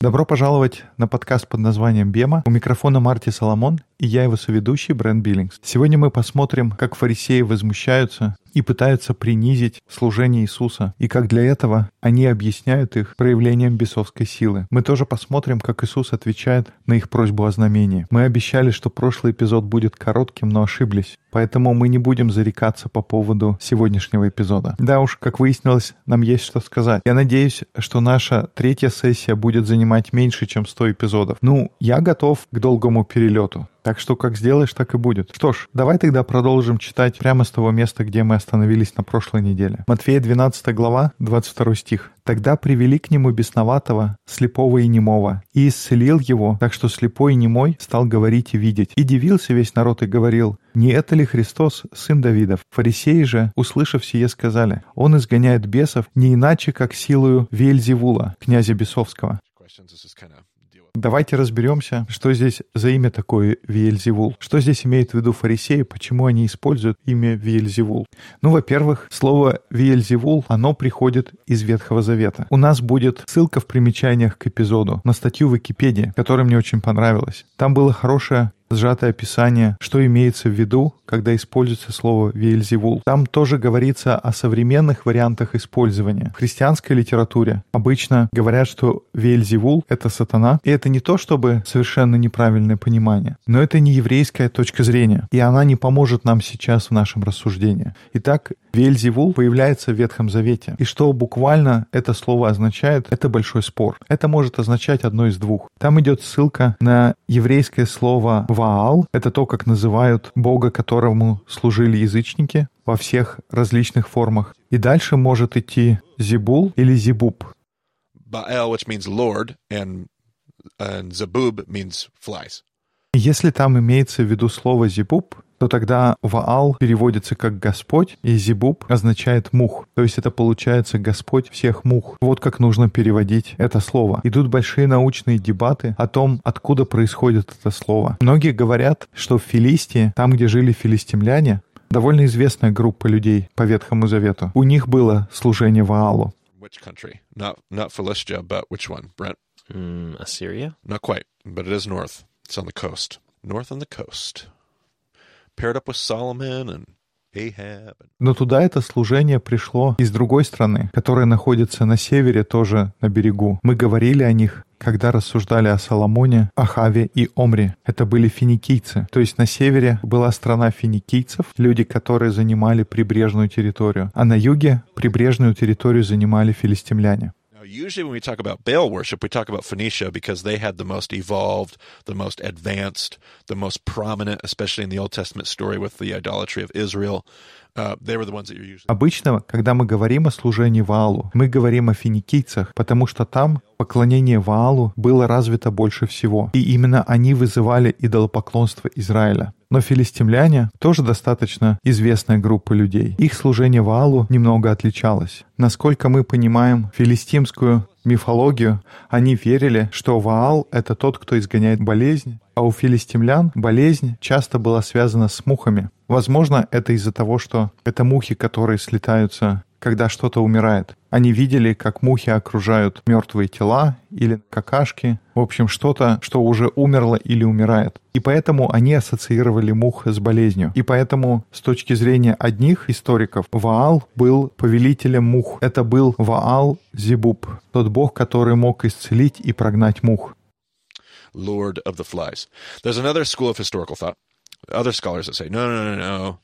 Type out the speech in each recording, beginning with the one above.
Добро пожаловать на подкаст под названием «Бема». У микрофона Марти Соломон и я его соведущий Брэн Биллингс. Сегодня мы посмотрим, как фарисеи возмущаются и пытаются принизить служение Иисуса, и как для этого они объясняют их проявлением бесовской силы. Мы тоже посмотрим, как Иисус отвечает на их просьбу о знамении. Мы обещали, что прошлый эпизод будет коротким, но ошиблись, поэтому мы не будем зарекаться по поводу сегодняшнего эпизода. Да уж, как выяснилось, нам есть что сказать. Я надеюсь, что наша третья сессия будет занимать меньше, чем 100 эпизодов. Ну, я готов к долгому перелету. Так что как сделаешь, так и будет. Что ж, давай тогда продолжим читать прямо с того места, где мы остановились на прошлой неделе. Матфея 12 глава, 22 стих. «Тогда привели к нему бесноватого, слепого и немого, и исцелил его, так что слепой и немой стал говорить и видеть. И дивился весь народ и говорил, не это ли Христос, сын Давидов? Фарисеи же, услышав сие, сказали, он изгоняет бесов не иначе, как силою Вельзевула, князя Бесовского. Давайте разберемся, что здесь за имя такое Виельзевул. Что здесь имеет в виду фарисеи, почему они используют имя Виельзевул? Ну, во-первых, слово Виельзевул, оно приходит из Ветхого Завета. У нас будет ссылка в примечаниях к эпизоду на статью в Википедии, которая мне очень понравилась. Там было хорошее сжатое описание, что имеется в виду, когда используется слово «вельзевул». Там тоже говорится о современных вариантах использования. В христианской литературе обычно говорят, что «вельзевул» — это сатана, и это не то, чтобы совершенно неправильное понимание, но это не еврейская точка зрения, и она не поможет нам сейчас в нашем рассуждении. Итак, Вельзевул появляется в Ветхом Завете. И что буквально это слово означает, это большой спор. Это может означать одно из двух. Там идет ссылка на еврейское слово Ваал. Это то, как называют Бога, которому служили язычники во всех различных формах. И дальше может идти Зибул или Зибуб. Baal, which means Lord, and, and Zabub means flies. Если там имеется в виду слово «зибуб», то тогда Ваал переводится как «Господь», и Зибуб означает «мух». То есть это получается «Господь всех мух». Вот как нужно переводить это слово. Идут большие научные дебаты о том, откуда происходит это слово. Многие говорят, что в Филистии, там, где жили филистимляне, довольно известная группа людей по Ветхому Завету. У них было служение Ваалу. Which country? Not not Philistia, but which one, Brent? Mm, Assyria? Not quite, but it is north. It's on the coast. North on the coast. Но туда это служение пришло из другой страны, которая находится на севере, тоже на берегу. Мы говорили о них, когда рассуждали о Соломоне, Ахаве и Омре. Это были финикийцы. То есть на севере была страна финикийцев, люди, которые занимали прибрежную территорию, а на юге прибрежную территорию занимали филистимляне. Usually when we talk about Baal worship, we talk about Phoenicia because they had the most evolved, the most advanced, the most prominent, especially in the Old Testament story with the idolatry of Israel. Usually... Обычно, когда мы говорим о служении Ваалу, мы говорим о финикийцах, потому что там поклонение Ваалу было развито больше всего. И именно они вызывали идолопоклонство Израиля. Но филистимляне тоже достаточно известная группа людей. Их служение Ваалу немного отличалось. Насколько мы понимаем филистимскую мифологию, они верили, что Ваал — это тот, кто изгоняет болезнь, а у филистимлян болезнь часто была связана с мухами. Возможно, это из-за того, что это мухи, которые слетаются когда что-то умирает. Они видели, как мухи окружают мертвые тела или какашки, в общем, что-то, что уже умерло или умирает. И поэтому они ассоциировали мух с болезнью. И поэтому, с точки зрения одних историков, Ваал был повелителем мух. Это был Ваал Зибуб, тот бог, который мог исцелить и прогнать мух. Lord of the flies. There's another school of historical thought. Other scholars that say, no, no, no, no.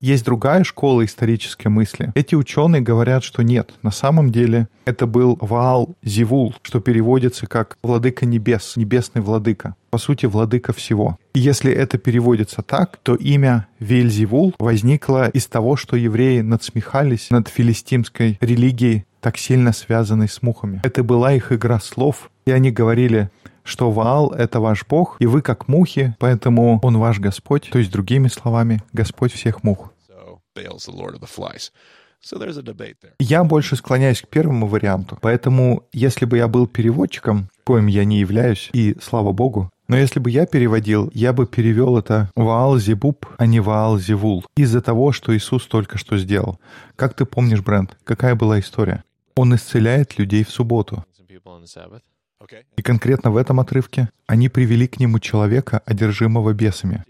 Есть другая школа исторической мысли. Эти ученые говорят, что нет, на самом деле это был Ваал Зивул, что переводится как «владыка небес», «небесный владыка». По сути, владыка всего. И если это переводится так, то имя Вельзевул возникло из того, что евреи надсмехались над филистимской религией, так сильно связанной с мухами. Это была их игра слов, и они говорили, что Ваал — это ваш Бог, и вы как мухи, поэтому он ваш Господь, то есть другими словами, Господь всех мух. Я больше склоняюсь к первому варианту, поэтому если бы я был переводчиком, коим я не являюсь, и слава богу, Но если бы я переводил, я бы перевел это Ваал-Зебуб, а не Ваал-Зевул, из-за того, что Иисус только что сделал. Как ты помнишь, Брент, какая была история? Он исцеляет людей в субботу. И конкретно в этом отрывке они привели к нему человека, одержимого бесами.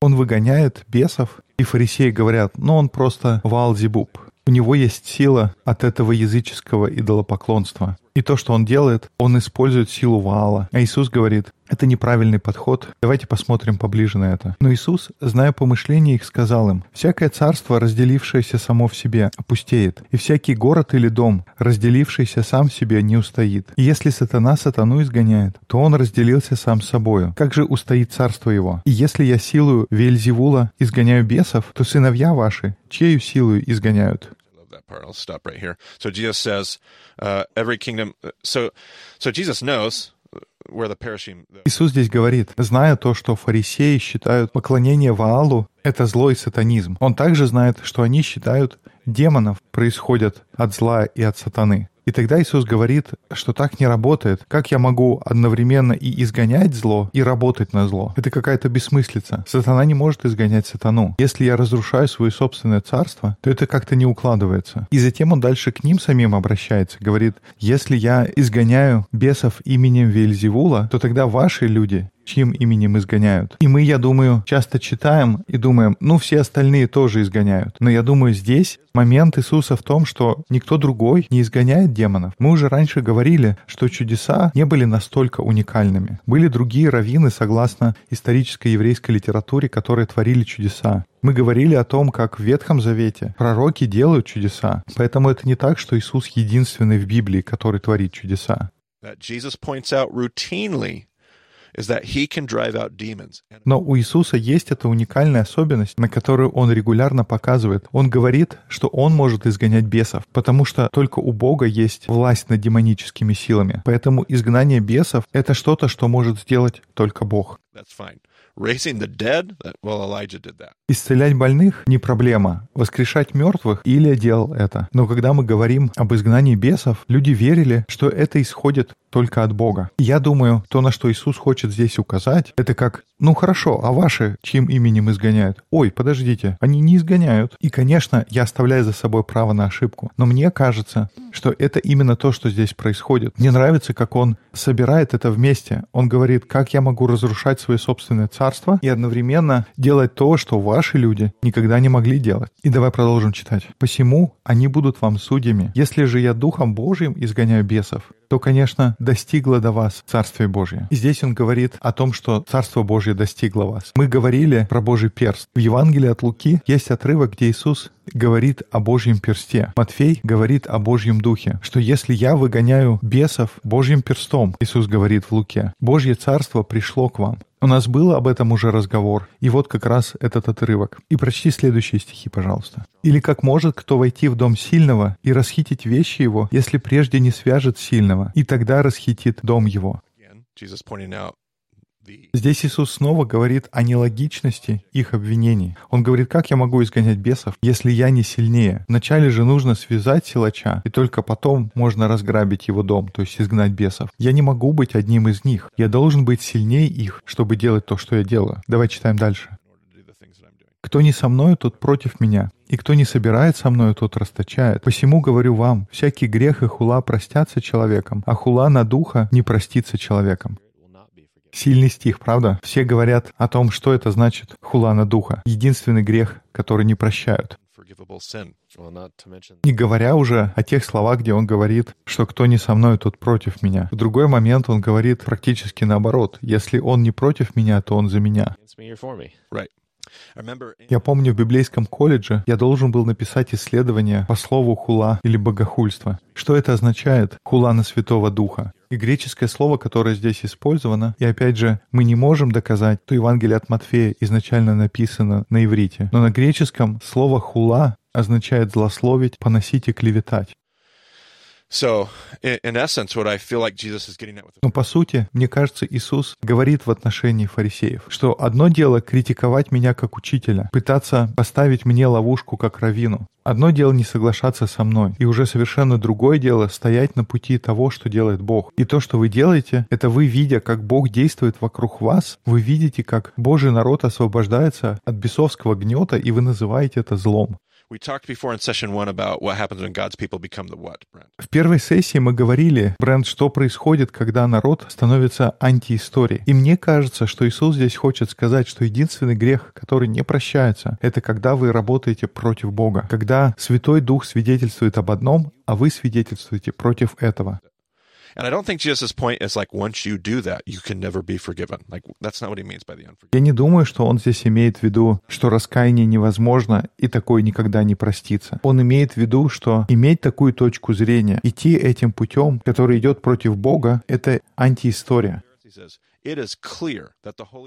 Он выгоняет бесов, и фарисеи говорят, ну он просто Ваалзебуб. У него есть сила от этого языческого идолопоклонства. И то, что он делает, он использует силу Ваала. А Иисус говорит, это неправильный подход. Давайте посмотрим поближе на это. Но Иисус, зная помышления их, сказал им, «Всякое царство, разделившееся само в себе, опустеет, и всякий город или дом, разделившийся сам в себе, не устоит. И если сатана сатану изгоняет, то он разделился сам с собою. Как же устоит царство его? И если я силою Вельзевула изгоняю бесов, то сыновья ваши, чею силою изгоняют?» Part. I'll stop right here. So Jesus says, uh, every kingdom. So, so Jesus knows Иисус здесь говорит, зная то, что фарисеи считают поклонение Ваалу — это зло и сатанизм. Он также знает, что они считают демонов происходят от зла и от сатаны. И тогда Иисус говорит, что так не работает. Как я могу одновременно и изгонять зло, и работать на зло? Это какая-то бессмыслица. Сатана не может изгонять сатану. Если я разрушаю свое собственное царство, то это как-то не укладывается. И затем он дальше к ним самим обращается. Говорит, если я изгоняю бесов именем Вельзевула, то тогда ваши люди чьим именем изгоняют. И мы, я думаю, часто читаем и думаем, ну, все остальные тоже изгоняют. Но я думаю, здесь момент Иисуса в том, что никто другой не изгоняет демонов. Мы уже раньше говорили, что чудеса не были настолько уникальными. Были другие раввины, согласно исторической еврейской литературе, которые творили чудеса. Мы говорили о том, как в Ветхом Завете пророки делают чудеса. Поэтому это не так, что Иисус единственный в Библии, который творит чудеса. that Jesus points out routinely Но у Иисуса есть эта уникальная особенность, на которую он регулярно показывает. Он говорит, что он может изгонять бесов, потому что только у Бога есть власть над демоническими силами. Поэтому изгнание бесов — это что-то, что может сделать только Бог. Исцелять больных — не проблема. Воскрешать мертвых — Илия делал это. Но когда мы говорим об изгнании бесов, люди верили, что это исходит только от Бога. Я думаю, то, на что Иисус хочет здесь указать, это как, ну хорошо, а ваши чьим именем изгоняют? Ой, подождите, они не изгоняют. И, конечно, я оставляю за собой право на ошибку. Но мне кажется, что это именно то, что здесь происходит. Мне нравится, как он собирает это вместе. Он говорит, как я могу разрушать свое собственное царство и одновременно делать то, что ваши люди никогда не могли делать. И давай продолжим читать. «Посему они будут вам судьями. Если же я Духом Божьим изгоняю бесов, то, конечно, достигло до вас Царствие Божье. И здесь он говорит о том, что Царство Божье достигло вас. Мы говорили про Божий перст. В Евангелии от Луки есть отрывок, где Иисус говорит о Божьем персте. Матфей говорит о Божьем духе, что если я выгоняю бесов Божьим перстом, Иисус говорит в Луке, Божье Царство пришло к вам. У нас был об этом уже разговор, и вот как раз этот отрывок. И прочти следующие стихи, пожалуйста. «Или как может кто войти в дом сильного и расхитить вещи его, если прежде не свяжет сильного, и тогда расхитит дом его?» Здесь Иисус снова говорит о нелогичности их обвинений. Он говорит, как я могу изгонять бесов, если я не сильнее? Вначале же нужно связать силача, и только потом можно разграбить его дом, то есть изгнать бесов. Я не могу быть одним из них. Я должен быть сильнее их, чтобы делать то, что я делаю. Давай читаем дальше. Кто не со мною, тот против меня. И кто не собирает со мною, тот расточает. Посему говорю вам, всякий грех и хула простятся человеком, а хула на духа не простится человеком. It will not be forgiven. Сильный стих, правда? Все говорят о том, что это значит хула на духа. Единственный грех, который не прощают. Не говоря уже о тех словах, где он говорит, что кто не со мной, тот против меня. В другой момент он говорит практически наоборот. Если он не против меня, то он за меня. Я помню, в библейском колледже я должен был написать исследование по слову хула или богохульство. Что это означает хула на Святого Духа? И греческое слово, которое здесь использовано, и опять же, мы не можем доказать, что Евангелие от Матфея изначально написано на иврите. Но на греческом слово хула означает злословить, поносить и клеветать. Но по сути, мне кажется, Иисус говорит в отношении фарисеев, что одно дело критиковать меня как учителя, пытаться поставить мне ловушку как равину. Одно дело не соглашаться со мной, и уже совершенно другое дело стоять на пути того, что делает Бог. И то, что вы делаете, это вы, видя, как Бог действует вокруг вас, вы видите, как Божий народ освобождается от бесовского гнета, и вы называете это злом. В первой сессии мы говорили, Бренд, что происходит, когда народ становится антиисторией. И мне кажется, что Иисус здесь хочет сказать, что единственный грех, который не прощается, это когда вы работаете против Бога. Когда Святой Дух свидетельствует об одном, а вы свидетельствуете против этого. And I don't think Jesus' point is like once you do that, you can never be forgiven. Like that's not what he means by the unforgiven. Я не думаю, что он здесь имеет в виду, что раскаяние невозможно и такое никогда не простится. Он имеет в виду, что иметь такую точку зрения, идти этим путем, который идет против Бога, это антиистория.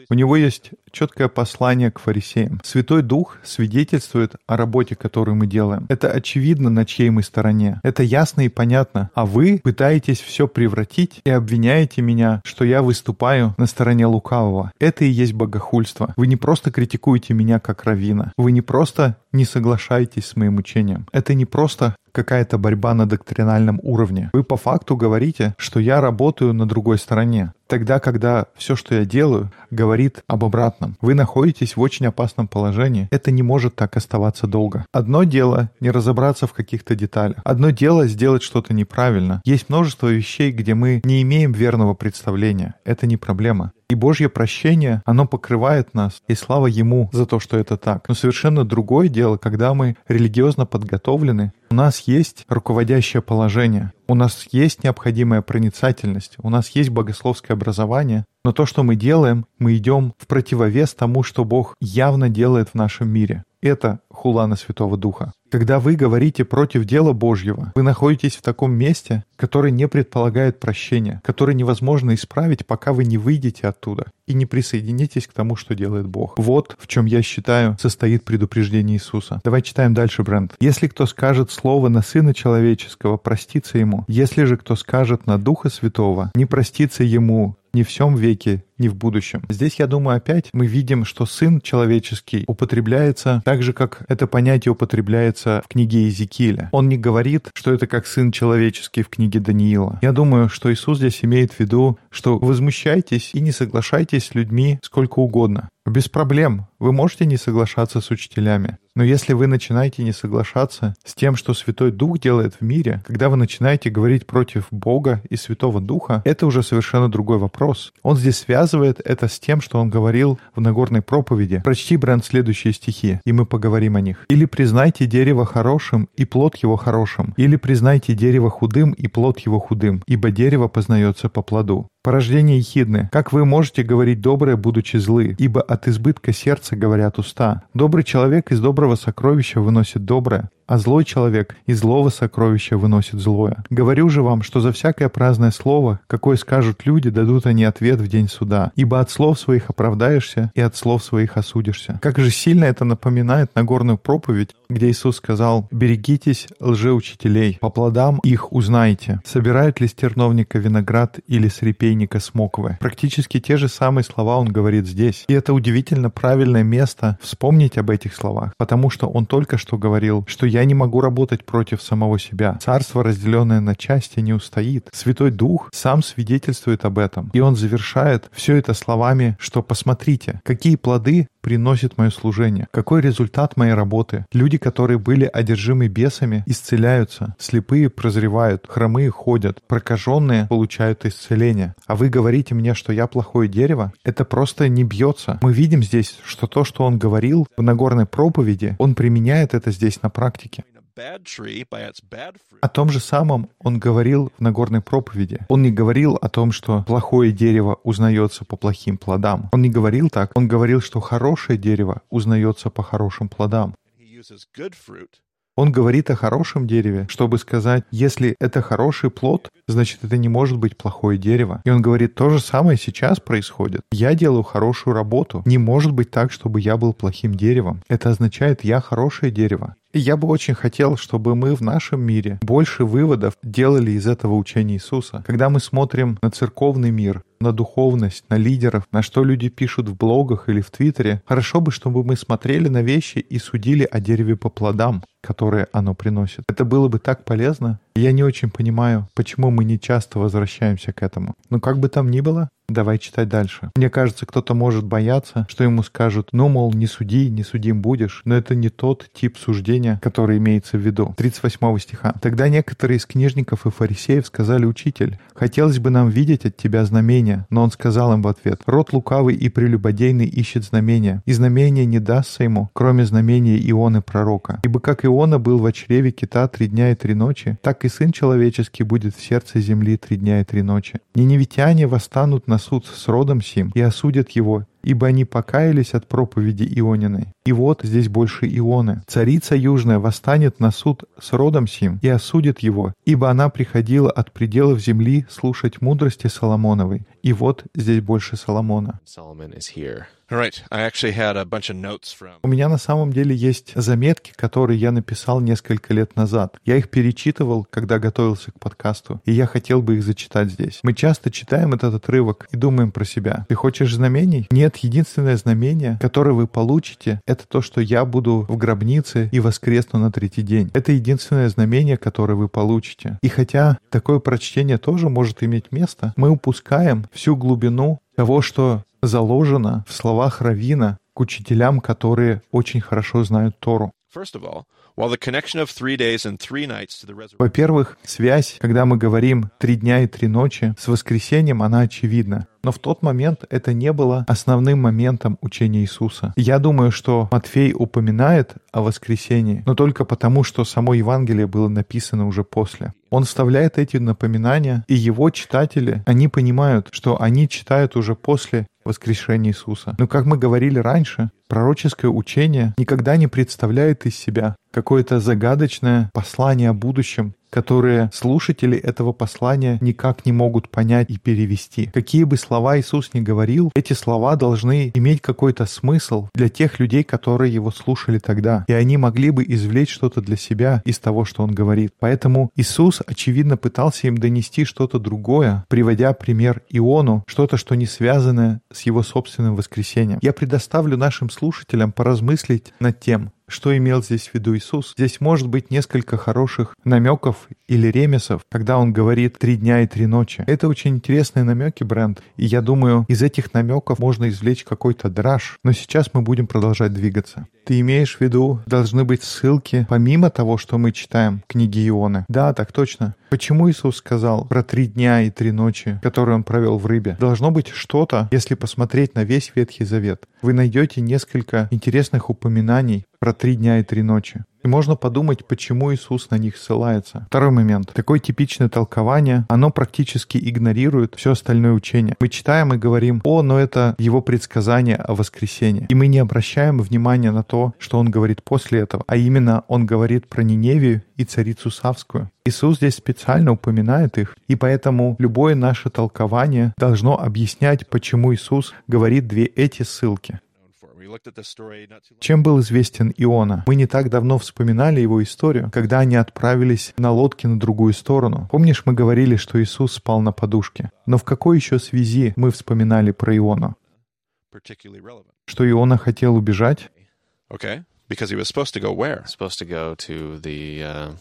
У него есть четкое послание к фарисеям. Святой Дух свидетельствует о работе, которую мы делаем. Это очевидно, на чьей мы стороне. Это ясно и понятно. А вы пытаетесь все превратить и обвиняете меня, что я выступаю на стороне лукавого. Это и есть богохульство. Вы не просто критикуете меня как равина. Вы не просто не соглашаетесь с моим учением. Это не просто какая-то борьба на доктринальном уровне. Вы по факту говорите, что я работаю на другой стороне. Тогда, когда все, что я делаю, говорит об обратном. Вы находитесь в очень опасном положении. Это не может так оставаться долго. Одно дело не разобраться в каких-то деталях. Одно дело сделать что-то неправильно. Есть множество вещей, где мы не имеем верного представления. Это не проблема. И Божье прощение, оно покрывает нас, и слава Ему за то, что это так. Но совершенно другое дело, когда мы религиозно подготовлены, у нас есть руководящее положение, у нас есть необходимая проницательность, у нас есть богословское образование, но то, что мы делаем, мы идем в противовес тому, что Бог явно делает в нашем мире. Это хулана Святого Духа. Когда вы говорите против дела Божьего, вы находитесь в таком месте, которое не предполагает прощения, которое невозможно исправить, пока вы не выйдете оттуда и не присоединитесь к тому, что делает Бог. Вот в чем, я считаю, состоит предупреждение Иисуса. Давай читаем дальше, Брент. «Если кто скажет слово на Сына Человеческого, простится ему. Если же кто скажет на Духа Святого, не простится ему ни в всем веке, ни в будущем. Здесь, я думаю, опять мы видим, что сын человеческий употребляется так же, как это понятие употребляется в книге Иезекииля. Он не говорит, что это как сын человеческий в книге Даниила. Я думаю, что Иисус здесь имеет в виду, что возмущайтесь и не соглашайтесь с людьми сколько угодно. Без проблем. Вы можете не соглашаться с учителями. Но если вы начинаете не соглашаться с тем, что Святой Дух делает в мире, когда вы начинаете говорить против Бога и Святого Духа, это уже совершенно другой вопрос. Он здесь связывает это с тем, что он говорил в Нагорной проповеди. Прочти, Брент, следующие стихи, и мы поговорим о них. «Или признайте дерево хорошим, и плод его хорошим, или признайте дерево худым, и плод его худым, ибо дерево познается по плоду». Порождение ехидны. Как вы можете говорить доброе, будучи злы? Ибо от избытка сердца говорят уста. Добрый человек из доброго сокровища выносит доброе, а злой человек из злого сокровища выносит злое. Говорю же вам, что за всякое праздное слово, какое скажут люди, дадут они ответ в день суда. Ибо от слов своих оправдаешься, и от слов своих осудишься. Как же сильно это напоминает Нагорную проповедь, где Иисус сказал, «Берегитесь лжеучителей, по плодам их узнаете, собирают ли с терновника виноград или с репейника смоквы». Практически те же самые слова он говорит здесь. И это удивительно правильное место вспомнить об этих словах, потому что он только что говорил, что я не могу работать против самого себя. Царство, разделенное на части, не устоит. Святой Дух сам свидетельствует об этом. И он завершает все это словами, что посмотрите, какие плоды приносит мое служение? Какой результат моей работы? Люди, которые были одержимы бесами, исцеляются, слепые прозревают, хромые ходят, прокаженные получают исцеление. А вы говорите мне, что я плохое дерево? Это просто не бьется. Мы видим здесь, что то, что он говорил в Нагорной проповеди, он применяет это здесь на практике. О том же самом он говорил в Нагорной проповеди. Он не говорил о том, что плохое дерево узнается по плохим плодам. Он не говорил так. Он говорил, что хорошее дерево узнается по хорошим плодам. Он говорит о хорошем дереве, чтобы сказать, если это хороший плод, значит это не может быть плохое дерево. И он говорит, то же самое сейчас происходит. Я делаю хорошую работу. Не может быть так, чтобы я был плохим деревом. Это означает, я хорошее дерево. Я бы очень хотел, чтобы мы в нашем мире больше выводов делали из этого учения Иисуса. Когда мы смотрим на церковный мир, на духовность, на лидеров, на что люди пишут в блогах или в Твиттере, хорошо бы, чтобы мы смотрели на вещи и судили о дереве по плодам, которые оно приносит. Это было бы так полезно. Я не очень понимаю, почему мы не часто возвращаемся к этому. Но как бы там ни было, Давай читать дальше. Мне кажется, кто-то может бояться, что ему скажут, ну, мол, не суди, не судим будешь. Но это не тот тип суждения, который имеется в виду. 38 стиха. Тогда некоторые из книжников и фарисеев сказали, учитель, хотелось бы нам видеть от тебя знамения. Но он сказал им в ответ, род лукавый и прелюбодейный ищет знамения, и знамения не дастся ему, кроме знамения Ионы пророка. Ибо как Иона был в чреве кита три дня и три ночи, так и Сын Человеческий будет в сердце земли три дня и три ночи. Ниневитяне восстанут на на суд с родом сим и осудят его, ибо они покаялись от проповеди Иониной. И вот здесь больше Ионы. Царица Южная восстанет на суд с родом сим и осудит его, ибо она приходила от пределов земли слушать мудрости Соломоновой. И вот здесь больше Соломона. У меня на самом деле есть заметки, которые я написал несколько лет назад. Я их перечитывал, когда готовился к подкасту, и я хотел бы их зачитать здесь. Мы часто читаем этот отрывок и думаем про себя. Ты хочешь знамений? Нет, единственное знамение, которое вы получите, это то, что я буду в гробнице и воскресну на третий день. Это единственное знамение, которое вы получите. И хотя такое прочтение тоже может иметь место, мы упускаем всю глубину того, что заложено в словах Равина к учителям, которые очень хорошо знают Тору. Во-первых, связь, когда мы говорим «три дня и три ночи», с воскресением она очевидна. Но в тот момент это не было основным моментом учения Иисуса. Я думаю, что Матфей упоминает о воскресении, но только потому, что само Евангелие было написано уже после. Он вставляет эти напоминания, и его читатели, они понимают, что они читают уже после воскрешения Иисуса. Но, как мы говорили раньше, пророческое учение никогда не представляет из себя какое-то загадочное послание о будущем, которое слушатели этого послания никак не могут понять и перевести. Какие бы слова Иисус ни говорил, эти слова должны иметь какой-то смысл для тех людей, которые его слушали тогда. И они могли бы извлечь что-то для себя из того, что он говорит. Поэтому Иисус, очевидно, пытался им донести что-то другое, приводя пример Иону, что-то, что не связано с его собственным воскресением. Я предоставлю нашим слушателям поразмыслить над тем, что имел здесь в виду Иисус? Здесь может быть несколько хороших намеков или ремесов, когда он говорит «три дня и три ночи». Это очень интересные намеки, Брент, и я думаю, из этих намеков можно извлечь какой-то драж. Но сейчас мы будем продолжать двигаться. Ты имеешь в виду, должны быть ссылки, помимо того, что мы читаем в книге Ионы? Да, так точно. Почему Иисус сказал про три дня и три ночи, которые он провел в рыбе? Должно быть что-то, если посмотреть на весь Ветхий Завет. Вы найдете несколько интересных упоминаний про три дня и три ночи. И можно подумать, почему Иисус на них ссылается. Второй момент. Такое типичное толкование, оно практически игнорирует все остальное учение. Мы читаем и говорим, о, но это его предсказание о воскресении. И мы не обращаем внимания на то, что он говорит после этого. А именно, он говорит про Ниневию и царицу Савскую. Иисус здесь специально упоминает их, и поэтому любое наше толкование должно объяснять, почему Иисус говорит две эти ссылки. Чем был известен Иона? Мы не так давно вспоминали его историю, когда они отправились на лодке на другую сторону. Помнишь, мы говорили, что Иисус спал на подушке? Но в какой еще связи мы вспоминали про Иона? Что Иона хотел убежать? Okay, because he was supposed to go where? Supposed to go to the uh.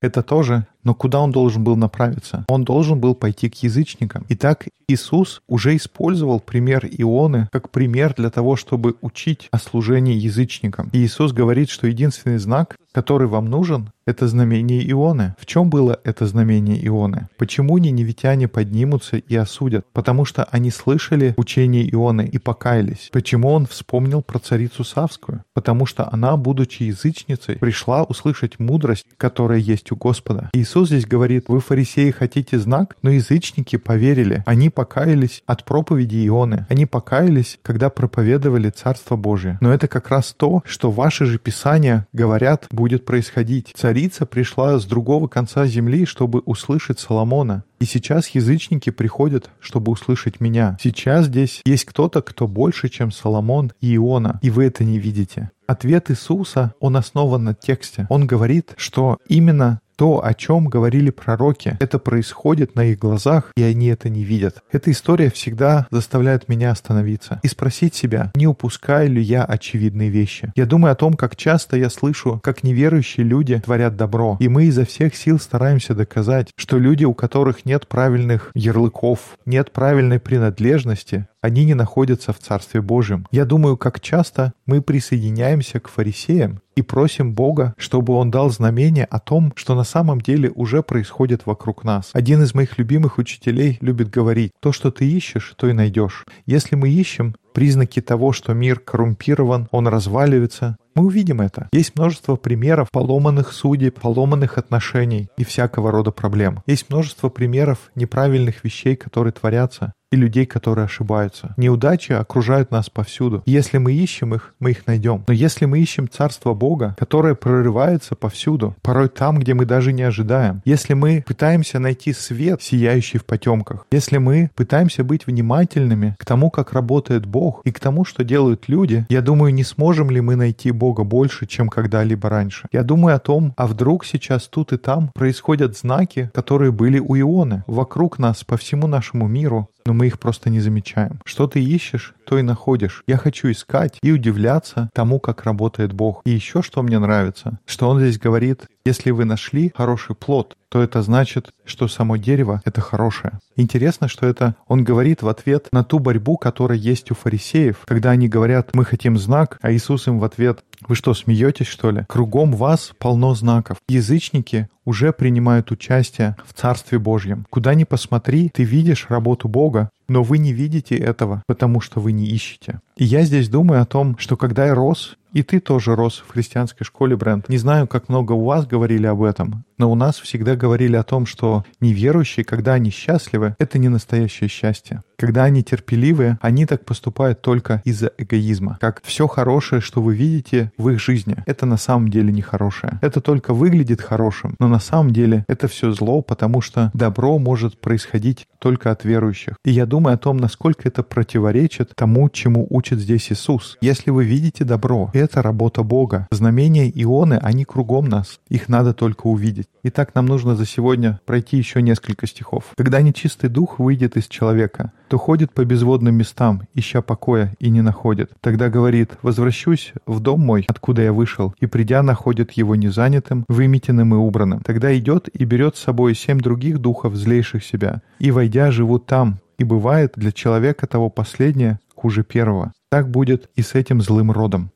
Это тоже. Но куда он должен был направиться? Он должен был пойти к язычникам. Итак, Иисус уже использовал пример Ионы как пример для того, чтобы учить о служении язычникам. И Иисус говорит, что единственный знак, который вам нужен, это знамение Ионы. В чем было это знамение Ионы? Почему ниневитяне поднимутся и осудят? Потому что они слышали учение Ионы и покаялись. Почему он вспомнил про царицу Савскую? Потому что она, будучи язычницей, пришла услышать мудрость, которая есть у Господа. Иисус здесь говорит, вы, фарисеи, хотите знак, но язычники поверили. Они покаялись от проповеди Ионы. Они покаялись, когда проповедовали Царство Божие. Но это как раз то, что ваши же писания говорят будет происходить. Царица пришла с другого конца земли, чтобы услышать Соломона. И сейчас язычники приходят, чтобы услышать меня. Сейчас здесь есть кто-то, кто больше, чем Соломон и Иона, и вы это не видите. Ответ Иисуса, он основан на тексте. Он говорит, что именно то, о чем говорили пророки, это происходит на их глазах, и они это не видят. Эта история всегда заставляет меня остановиться и спросить себя, не упускаю ли я очевидные вещи. Я думаю о том, как часто я слышу, как неверующие люди творят добро, и мы изо всех сил стараемся доказать, что люди, у которых нет правильных ярлыков, нет правильной принадлежности, они не находятся в Царстве Божьем. Я думаю, как часто мы присоединяемся к фарисеям и просим Бога, чтобы Он дал знамение о том, что на самом деле уже происходит вокруг нас. Один из моих любимых учителей любит говорить, то, что ты ищешь, то и найдешь. Если мы ищем признаки того, что мир коррумпирован, он разваливается, мы увидим это. Есть множество примеров поломанных судеб, поломанных отношений и всякого рода проблем. Есть множество примеров неправильных вещей, которые творятся и людей, которые ошибаются. Неудачи окружают нас повсюду. Если мы ищем их, мы их найдем. Но если мы ищем Царство Бога, которое прорывается повсюду, порой там, где мы даже не ожидаем, если мы пытаемся найти свет, сияющий в потемках, если мы пытаемся быть внимательными к тому, как работает Бог, и к тому, что делают люди, я думаю, не сможем ли мы найти Бога больше, чем когда-либо раньше. Я думаю о том, а вдруг сейчас тут и там происходят знаки, которые были у Ионы, вокруг нас, по всему нашему миру, но мы их просто не замечаем. Что ты ищешь, то и находишь. Я хочу искать и удивляться тому, как работает Бог. И еще что мне нравится, что он здесь говорит, если вы нашли хороший плод, то это значит, что само дерево — это хорошее. Интересно, что это он говорит в ответ на ту борьбу, которая есть у фарисеев, когда они говорят «мы хотим знак», а Иисус им в ответ «вы что, смеетесь, что ли? Кругом вас полно знаков». Язычники уже принимают участие в Царстве Божьем. Куда ни посмотри, ты видишь работу Бога, но вы не видите этого, потому что вы не ищете. И я здесь думаю о том, что когда я рос, и ты тоже рос в христианской школе, Брент. Не знаю, как много у вас говорили об этом, но у нас всегда говорили о том, что неверующие, когда они счастливы, это не настоящее счастье. Когда они терпеливые, они так поступают только из-за эгоизма. Как все хорошее, что вы видите в их жизни, это на самом деле не хорошее. Это только выглядит хорошим, но на самом деле это все зло, потому что добро может происходить только от верующих. И я думаю о том, насколько это противоречит тому, чему учит здесь Иисус. Если вы видите добро, это работа Бога. Знамения ионы, они кругом нас. Их надо только увидеть. Итак, нам нужно за сегодня пройти еще несколько стихов. Когда нечистый дух выйдет из человека, то ходит по безводным местам, ища покоя, и не находит. Тогда говорит, возвращусь в дом мой, откуда я вышел, и придя, находит его незанятым, выметенным и убранным. Тогда идет и берет с собой семь других духов, злейших себя, и, войдя, живут там, и бывает для человека того последнее хуже первого. Так будет и с этим злым родом.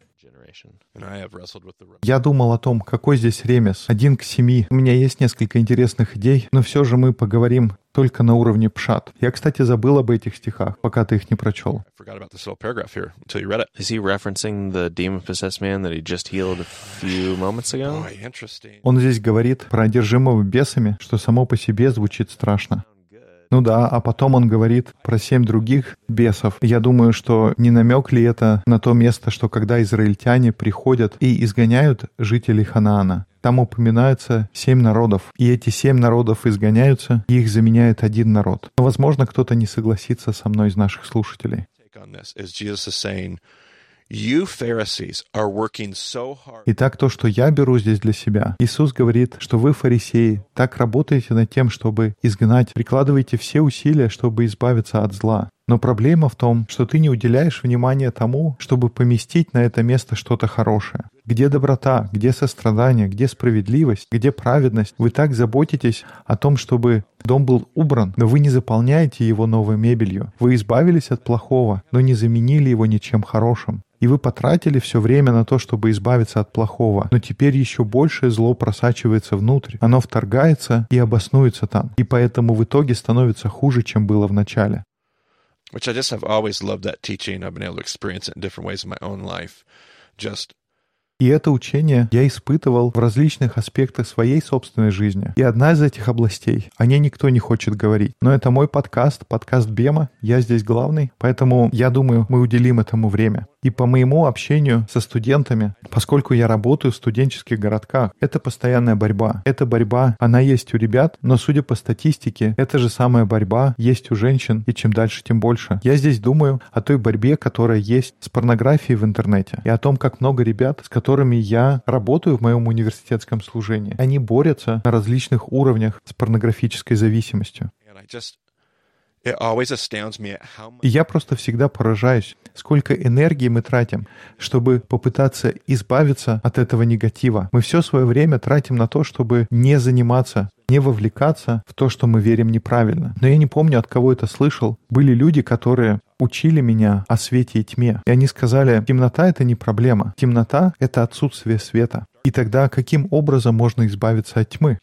Я думал о том, какой здесь ремес. Один к семи. У меня есть несколько интересных идей, но все же мы поговорим только на уровне пшат. Я, кстати, забыл об этих стихах, пока ты их не прочел. Он здесь говорит про одержимого бесами, что само по себе звучит страшно. Ну да, а потом он говорит про семь других бесов. Я думаю, что не намек ли это на то место, что когда израильтяне приходят и изгоняют жителей Ханаана, там упоминаются семь народов, и эти семь народов изгоняются, и их заменяет один народ. Но, возможно, кто-то не согласится со мной из наших слушателей. Итак, то, что я беру здесь для себя, Иисус говорит, что вы, фарисеи, так работаете над тем, чтобы изгнать, прикладываете все усилия, чтобы избавиться от зла. Но проблема в том, что ты не уделяешь внимания тому, чтобы поместить на это место что-то хорошее. Где доброта, где сострадание, где справедливость, где праведность? Вы так заботитесь о том, чтобы дом был убран, но вы не заполняете его новой мебелью. Вы избавились от плохого, но не заменили его ничем хорошим. И вы потратили все время на то, чтобы избавиться от плохого. Но теперь еще большее зло просачивается внутрь. Оно вторгается и обоснуется там. И поэтому в итоге становится хуже, чем было в начале. Which I just have always loved that teaching. I've been able to experience it in different ways in my own life. Just И это учение я испытывал в различных аспектах своей собственной жизни. И одна из этих областей, о ней никто не хочет говорить. Но это мой подкаст, подкаст Бема. Я здесь главный, поэтому я думаю, мы уделим этому время. И по моему общению со студентами, поскольку я работаю в студенческих городках, это постоянная борьба. Эта борьба, она есть у ребят, но судя по статистике, эта же самая борьба есть у женщин, и чем дальше, тем больше. Я здесь думаю о той борьбе, которая есть с порнографией в интернете, и о том, как много ребят, с я работаю в моем университетском служении, они борются на различных уровнях с порнографической зависимостью. И я просто всегда поражаюсь, сколько энергии мы тратим, чтобы попытаться избавиться от этого негатива. Мы все свое время тратим на то, чтобы не заниматься не вовлекаться в то, что мы верим неправильно. Но я не помню, от кого это слышал. Были люди, которые учили меня о свете и тьме. И они сказали, темнота — это не проблема. Темнота — это отсутствие света. И тогда каким образом можно избавиться от тьмы?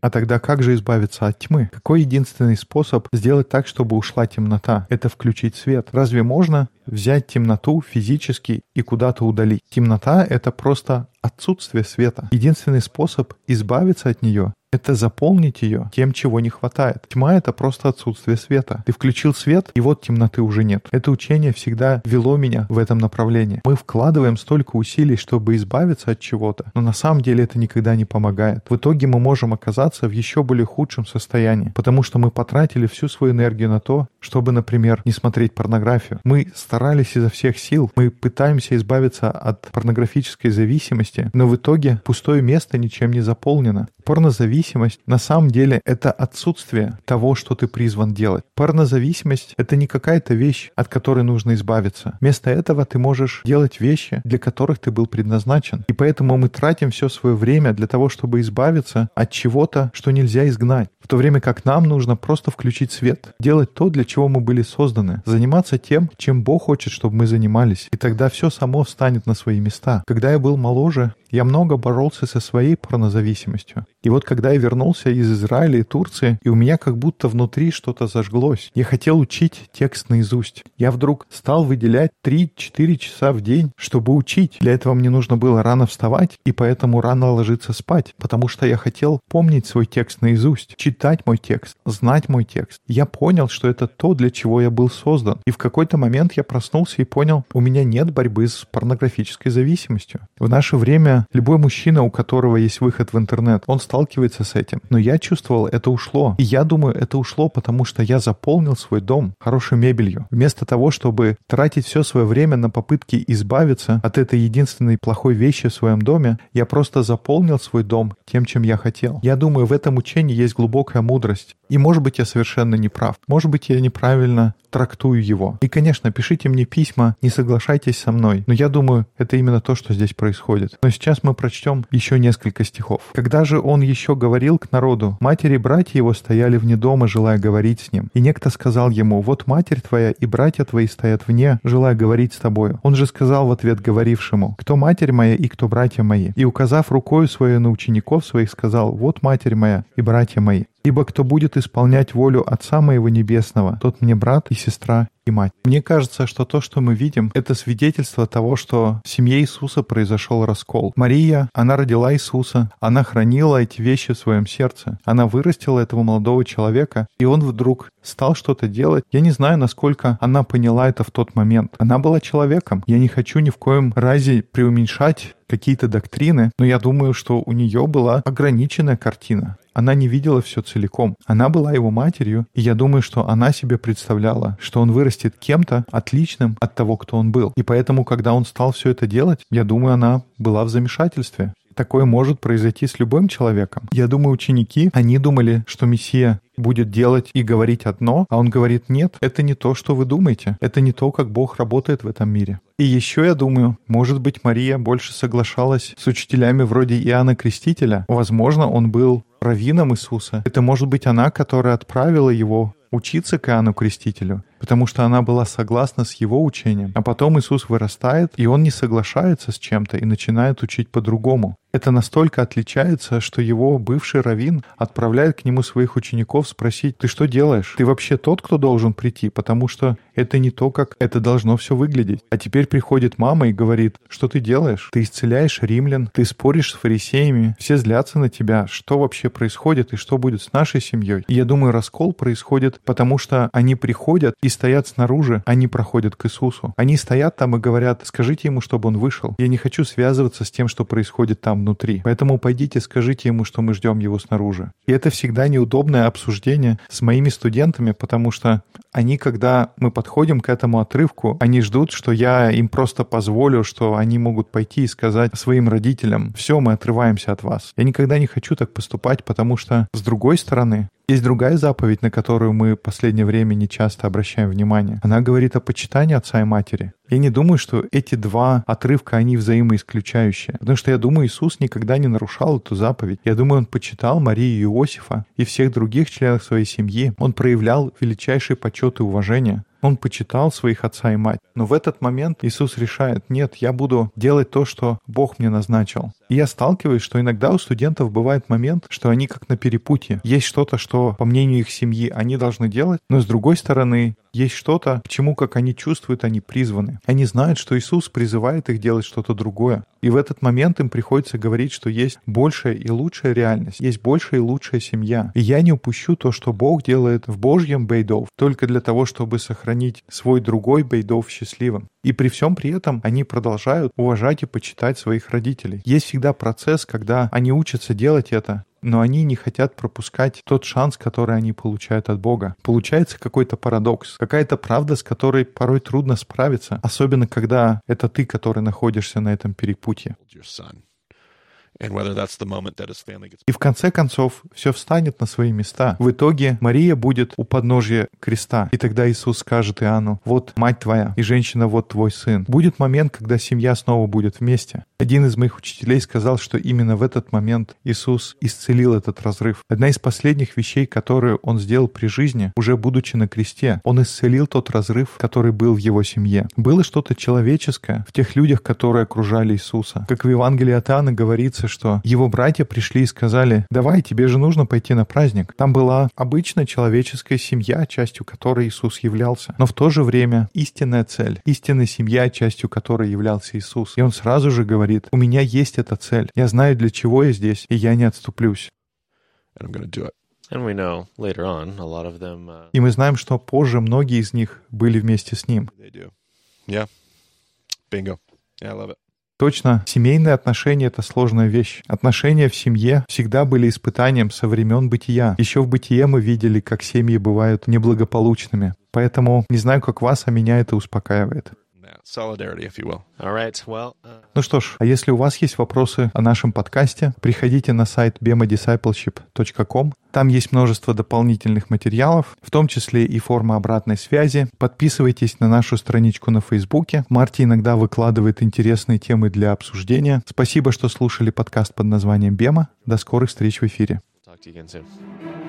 А тогда как же избавиться от тьмы? Какой единственный способ сделать так, чтобы ушла темнота? Это включить свет. Разве можно взять темноту физически и куда-то удалить? Темнота — это просто отсутствие света. Единственный способ избавиться от нее это заполнить ее тем, чего не хватает. Тьма — это просто отсутствие света. Ты включил свет, и вот темноты уже нет. Это учение всегда вело меня в этом направлении. Мы вкладываем столько усилий, чтобы избавиться от чего-то, но на самом деле это никогда не помогает. В итоге мы можем оказаться в еще более худшем состоянии, потому что мы потратили всю свою энергию на то, чтобы, например, не смотреть порнографию. Мы старались изо всех сил, мы пытаемся избавиться от порнографической зависимости, но в итоге пустое место ничем не заполнено. Порнозависимость на самом деле это отсутствие того, что ты призван делать. Порнозависимость — это не какая-то вещь, от которой нужно избавиться. Вместо этого ты можешь делать вещи, для которых ты был предназначен. И поэтому мы тратим все свое время для того, чтобы избавиться от чего-то, что нельзя изгнать. В то время как нам нужно просто включить свет, делать то, для чего мы были созданы, заниматься тем, чем Бог хочет, чтобы мы занимались. И тогда все само встанет на свои места. Когда я был моложе, я много боролся со своей порнозависимостью. И вот когда я вернулся из Израиля и Турции, и у меня как будто внутри что-то зажглось. Я хотел учить текст наизусть. Я вдруг стал выделять 3-4 часа в день, чтобы учить. Для этого мне нужно было рано вставать и поэтому рано ложиться спать, потому что я хотел помнить свой текст наизусть, читать мой текст, знать мой текст. Я понял, что это то, для чего я был создан. И в какой-то момент я проснулся и понял, у меня нет борьбы с порнографической зависимостью. В наше время любой мужчина, у которого есть выход в интернет, он стал сталкивается с этим. Но я чувствовал, это ушло. И я думаю, это ушло, потому что я заполнил свой дом хорошей мебелью. Вместо того, чтобы тратить все свое время на попытки избавиться от этой единственной плохой вещи в своем доме, я просто заполнил свой дом тем, чем я хотел. Я думаю, в этом учении есть глубокая мудрость. И может быть я совершенно не прав. Может быть я неправильно трактую его. И, конечно, пишите мне письма, не соглашайтесь со мной. Но я думаю, это именно то, что здесь происходит. Но сейчас мы прочтем еще несколько стихов. Когда же он еще говорил к народу, матери и братья его стояли вне дома, желая говорить с ним. И некто сказал ему, вот матерь твоя и братья твои стоят вне, желая говорить с тобою. Он же сказал в ответ говорившему, кто матерь моя и кто братья мои. И указав рукою своей на учеников своих, сказал, вот матерь моя и братья мои. Ибо кто будет исполнять волю Отца Моего Небесного, тот мне брат и сестра и мать. Мне кажется, что то, что мы видим, это свидетельство того, что в семье Иисуса произошел раскол. Мария, она родила Иисуса, она хранила эти вещи в своем сердце, она вырастила этого молодого человека, и он вдруг стал что-то делать. Я не знаю, насколько она поняла это в тот момент. Она была человеком. Я не хочу ни в коем разе преуменьшать какие-то доктрины, но я думаю, что у нее была ограниченная картина. Она не видела все целиком. Она была его матерью, и я думаю, что она себе представляла, что он вырастет кем-то отличным от того, кто он был. И поэтому, когда он стал все это делать, я думаю, она была в замешательстве. Такое может произойти с любым человеком. Я думаю, ученики, они думали, что Мессия будет делать и говорить одно, а он говорит, нет, это не то, что вы думаете. Это не то, как Бог работает в этом мире. И еще я думаю, может быть, Мария больше соглашалась с учителями вроде Иоанна Крестителя. Возможно, он был раввином Иисуса. Это может быть она, которая отправила его учиться к Иоанну Крестителю. потому что она была согласна с его учением. А потом Иисус вырастает, и он не соглашается с чем-то и начинает учить по-другому. Это настолько отличается, что его бывший раввин отправляет к нему своих учеников спросить, ты что делаешь? Ты вообще тот, кто должен прийти? Потому что это не то, как это должно все выглядеть. А теперь приходит мама и говорит, что ты делаешь? Ты исцеляешь римлян, ты споришь с фарисеями, все злятся на тебя. Что вообще происходит и что будет с нашей семьей? И я думаю, раскол происходит, потому что они приходят и стоят снаружи, они проходят к Иисусу. Они стоят там и говорят, скажите ему, чтобы он вышел. Я не хочу связываться с тем, что происходит там внутри. Поэтому пойдите, скажите ему, что мы ждем его снаружи. И это всегда неудобное обсуждение с моими студентами, потому что они, когда мы подходим к этому отрывку, они ждут, что я им просто позволю, что они могут пойти и сказать своим родителям, все, мы отрываемся от вас. Я никогда не хочу так поступать, потому что, с другой стороны, есть другая заповедь, на которую мы в последнее время не часто обращаем внимание. Она говорит о почитании отца и матери. Я не думаю, что эти два отрывка, они взаимоисключающие. Потому что я думаю, Иисус никогда не нарушал эту заповедь. Я думаю, Он почитал Марию и Иосифа и всех других членов своей семьи. Он проявлял величайший почет и уважение. Он почитал своих отца и мать. Но в этот момент Иисус решает, нет, я буду делать то, что Бог мне назначил. Я сталкиваюсь, что иногда у студентов бывает момент, что они как на перепутье. Есть что-то, что, по мнению их семьи, они должны делать, но с другой стороны, есть что-то, к чему, как они чувствуют, они призваны. Они знают, что Иисус призывает их делать что-то другое. И в этот момент им приходится говорить, что есть большая и лучшая реальность, есть большая и лучшая семья. И я не упущу то, что Бог делает в Божьем Бейдов, только для того, чтобы сохранить свой другой Бейдов счастливым. И при всем при этом они продолжают уважать и почитать своих родителей. Есть всегда процесс, когда они учатся делать это, но они не хотят пропускать тот шанс, который они получают от Бога. Получается какой-то парадокс, какая-то правда, с которой порой трудно справиться, особенно когда это ты, который находишься на этом перепутье. И в конце концов все встанет на свои места. В итоге Мария будет у подножия креста. И тогда Иисус скажет Иоанну, вот мать твоя, и женщина, вот твой сын. Будет момент, когда семья снова будет вместе. Один из моих учителей сказал, что именно в этот момент Иисус исцелил этот разрыв. Одна из последних вещей, которые он сделал при жизни, уже будучи на кресте, он исцелил тот разрыв, который был в его семье. Было что-то человеческое в тех людях, которые окружали Иисуса. Как в Евангелии от Иоанна говорится, говорится, что его братья пришли и сказали, давай, тебе же нужно пойти на праздник. Там была обычная человеческая семья, частью которой Иисус являлся. Но в то же время истинная цель, истинная семья, частью которой являлся Иисус. И он сразу же говорит, у меня есть эта цель. Я знаю, для чего я здесь, и я не отступлюсь. И мы знаем, что позже многие из них были вместе с ним. Yeah. Bingo. Yeah, I love it. Точно, семейные отношения — это сложная вещь. Отношения в семье всегда были испытанием со времен бытия. Еще в бытие мы видели, как семьи бывают неблагополучными. Поэтому не знаю, как вас, а меня это успокаивает. Solidarity, if you will. All right, well, uh... Ну что ж, а если у вас есть вопросы о нашем подкасте, приходите на сайт bemadiscipleship.com. Там есть множество дополнительных материалов, в том числе и форма обратной связи. Подписывайтесь на нашу страничку на Фейсбуке. Марти иногда выкладывает интересные темы для обсуждения. Спасибо, что слушали подкаст под названием «Бема». До скорых встреч в эфире. Talk to you again soon.